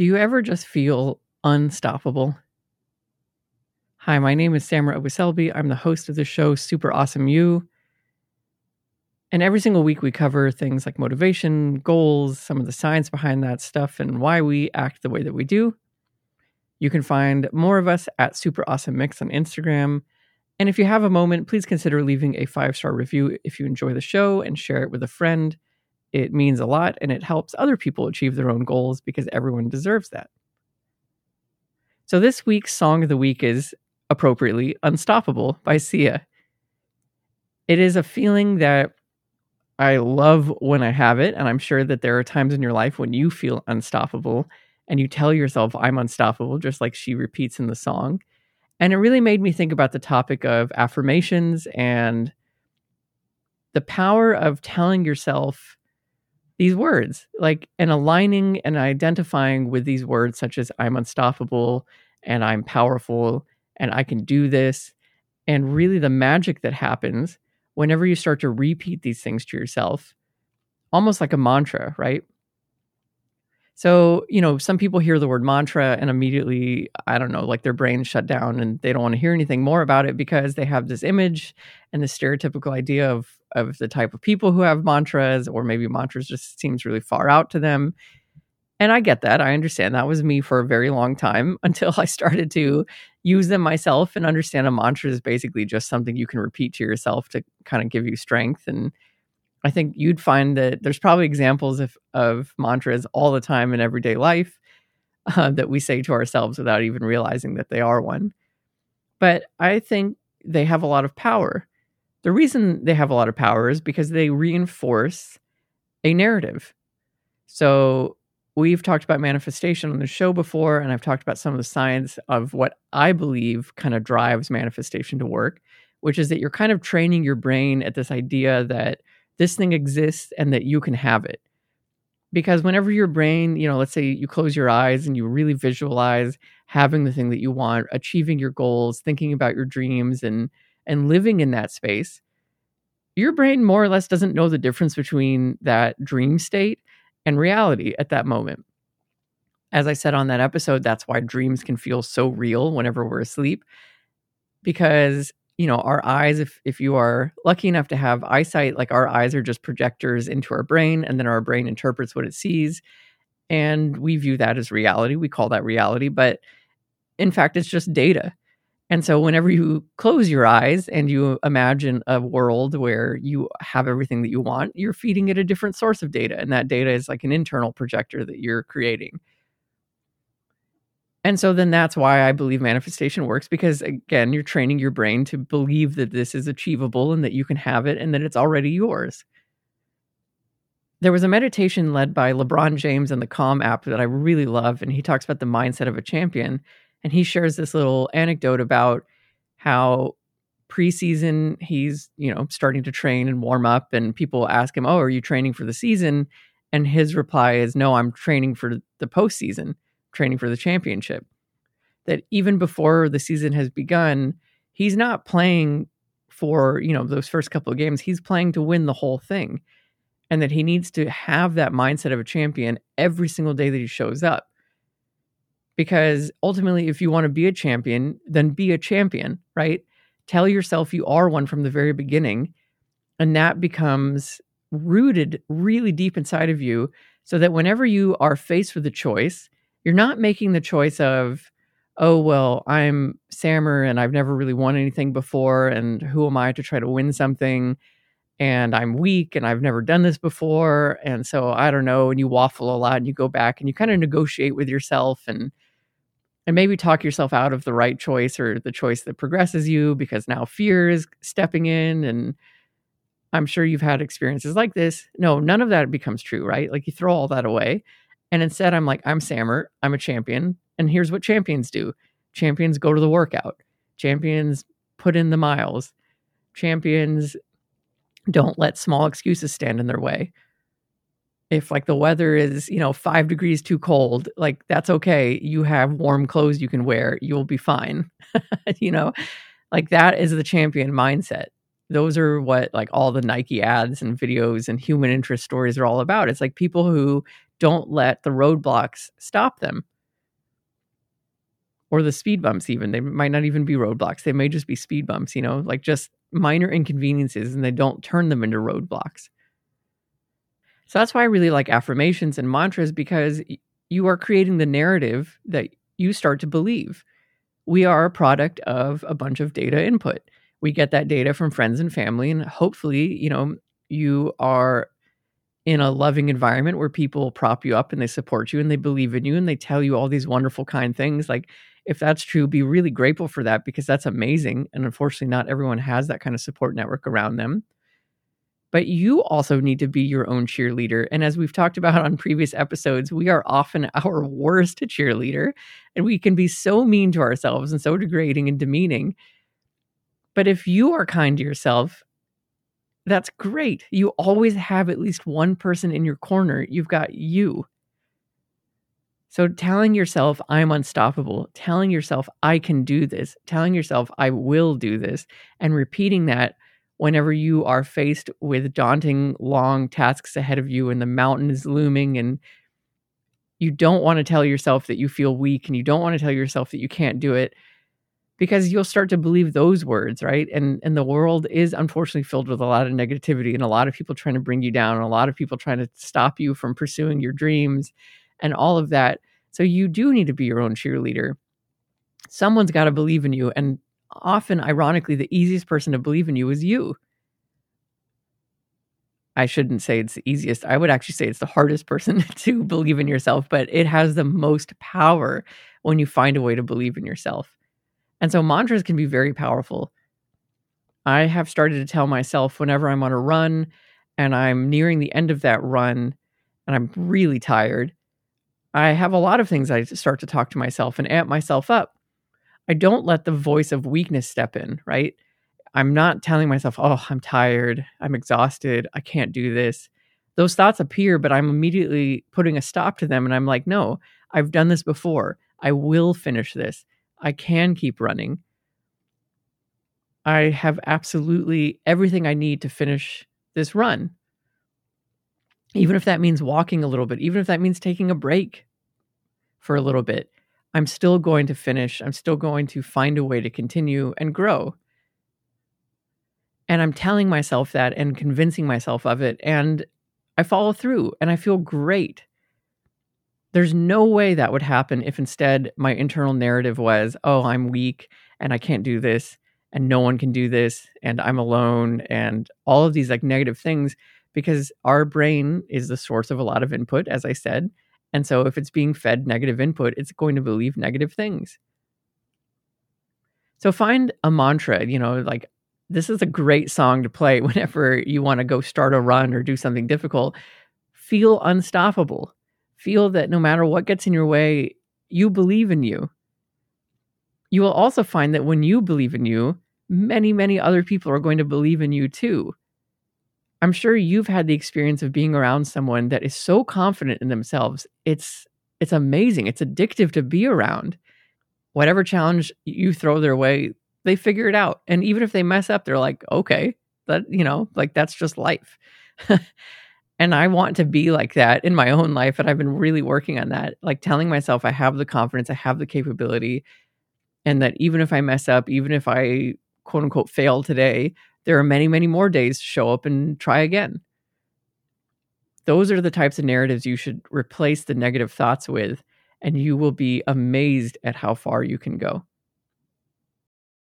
Do you ever just feel unstoppable? Hi, my name is Samra Abuselbi. I'm the host of the show Super Awesome You. And every single week we cover things like motivation, goals, some of the science behind that stuff, and why we act the way that we do. You can find more of us at Super Awesome Mix on Instagram. And if you have a moment, please consider leaving a five star review if you enjoy the show and share it with a friend. It means a lot and it helps other people achieve their own goals because everyone deserves that. So, this week's song of the week is appropriately Unstoppable by Sia. It is a feeling that I love when I have it. And I'm sure that there are times in your life when you feel unstoppable and you tell yourself, I'm unstoppable, just like she repeats in the song. And it really made me think about the topic of affirmations and the power of telling yourself these words, like, and aligning and identifying with these words, such as I'm unstoppable and I'm powerful and I can do this. And really, the magic that happens whenever you start to repeat these things to yourself, almost like a mantra, right? So, you know, some people hear the word mantra and immediately, I don't know, like their brain shut down and they don't want to hear anything more about it because they have this image and this stereotypical idea of of the type of people who have mantras, or maybe mantras just seems really far out to them. And I get that. I understand that was me for a very long time until I started to use them myself and understand a mantra is basically just something you can repeat to yourself to kind of give you strength. And I think you'd find that there's probably examples of, of mantras all the time in everyday life uh, that we say to ourselves without even realizing that they are one. But I think they have a lot of power. The reason they have a lot of power is because they reinforce a narrative. So we've talked about manifestation on the show before, and I've talked about some of the science of what I believe kind of drives manifestation to work, which is that you're kind of training your brain at this idea that this thing exists and that you can have it. Because whenever your brain, you know, let's say you close your eyes and you really visualize having the thing that you want, achieving your goals, thinking about your dreams and and living in that space, your brain more or less doesn't know the difference between that dream state and reality at that moment. As I said on that episode, that's why dreams can feel so real whenever we're asleep because you know our eyes if if you are lucky enough to have eyesight like our eyes are just projectors into our brain and then our brain interprets what it sees and we view that as reality we call that reality but in fact it's just data and so, whenever you close your eyes and you imagine a world where you have everything that you want, you're feeding it a different source of data. And that data is like an internal projector that you're creating. And so, then that's why I believe manifestation works because, again, you're training your brain to believe that this is achievable and that you can have it and that it's already yours. There was a meditation led by LeBron James and the Calm app that I really love. And he talks about the mindset of a champion and he shares this little anecdote about how preseason he's you know starting to train and warm up and people ask him oh are you training for the season? And his reply is no i'm training for the postseason training for the championship. That even before the season has begun he's not playing for you know those first couple of games. He's playing to win the whole thing. And that he needs to have that mindset of a champion every single day that he shows up because ultimately if you want to be a champion then be a champion right? Tell yourself you are one from the very beginning and that becomes rooted really deep inside of you so that whenever you are faced with a choice you're not making the choice of oh well i'm sammer and i've never really won anything before and who am i to try to win something? And i'm weak and i've never done this before and so i don't know and you waffle a lot and you go back and you kind of negotiate with yourself and and maybe talk yourself out of the right choice or the choice that progresses you because now fear is stepping in and i'm sure you've had experiences like this. No none of that becomes true right? Like you throw all that away and instead i'm like i'm sammer i'm a champion and here's what champions do. Champions go to the workout. Champions put in the miles. Champions don't let small excuses stand in their way if like the weather is you know five degrees too cold like that's okay. You have warm clothes you can wear. You'll be fine. You know? Like that is the champion mindset. Those are what like all the nike ads and videos and human interest stories are all about. It's like people who don't let the roadblocks stop them. Or the speed bumps even. They might not even be roadblocks. They may just be speed bumps you know? Like just minor inconveniences and they don't turn them into roadblocks so that's why i really like affirmations and mantras because you are creating the narrative that you start to believe we are a product of a bunch of data input we get that data from friends and family and hopefully you know you are in a loving environment where people prop you up and they support you and they believe in you and they tell you all these wonderful kind things like if that's true, be really grateful for that because that's amazing. And unfortunately, not everyone has that kind of support network around them. But you also need to be your own cheerleader. And as we've talked about on previous episodes, we are often our worst cheerleader and we can be so mean to ourselves and so degrading and demeaning. But if you are kind to yourself, that's great. You always have at least one person in your corner. You've got you. So telling yourself, I'm unstoppable, telling yourself, I can do this, telling yourself, I will do this, and repeating that whenever you are faced with daunting, long tasks ahead of you and the mountain is looming and you don't want to tell yourself that you feel weak and you don't want to tell yourself that you can't do it because you'll start to believe those words right and and the world is unfortunately filled with a lot of negativity and a lot of people trying to bring you down and a lot of people trying to stop you from pursuing your dreams and all of that. So you do need to be your own cheerleader. Someone's got to believe in you. And often, ironically, the easiest person to believe in you is you. I shouldn't say it's the easiest. I would actually say it's the hardest person to believe in yourself, but it has the most power when you find a way to believe in yourself. And so mantras can be very powerful. I have started to tell myself whenever I'm on a run and I'm nearing the end of that run and I'm really tired, I have a lot of things I start to talk to myself and amp myself up. I don't let the voice of weakness step in, right? I'm not telling myself, oh, I'm tired, I'm exhausted, I can't do this. Those thoughts appear, but I'm immediately putting a stop to them. And I'm like, no, I've done this before. I will finish this. I can keep running. I have absolutely everything I need to finish this run even if that means walking a little bit, even if that means taking a break for a little bit, I'm still going to finish. I'm still going to find a way to continue and grow. And I'm telling myself that and convincing myself of it. And I follow through and I feel great. There's no way that would happen if instead my internal narrative was, oh, I'm weak and I can't do this and no one can do this and I'm alone and all of these like negative things because our brain is the source of a lot of input, as I said. And so if it's being fed negative input, it's going to believe negative things. So find a mantra, you know, like this is a great song to play whenever you want to go start a run or do something difficult. Feel unstoppable. Feel that no matter what gets in your way, you believe in you. You will also find that when you believe in you, many, many other people are going to believe in you too. I'm sure you've had the experience of being around someone that is so confident in themselves. It's it's amazing. It's addictive to be around. Whatever challenge you throw their way, they figure it out. And even if they mess up, they're like, "Okay, that, you know, like that's just life." and I want to be like that in my own life and I've been really working on that. Like telling myself I have the confidence, I have the capability and that even if I mess up, even if I quote unquote fail today, there are many, many more days to show up and try again. Those are the types of narratives you should replace the negative thoughts with, and you will be amazed at how far you can go.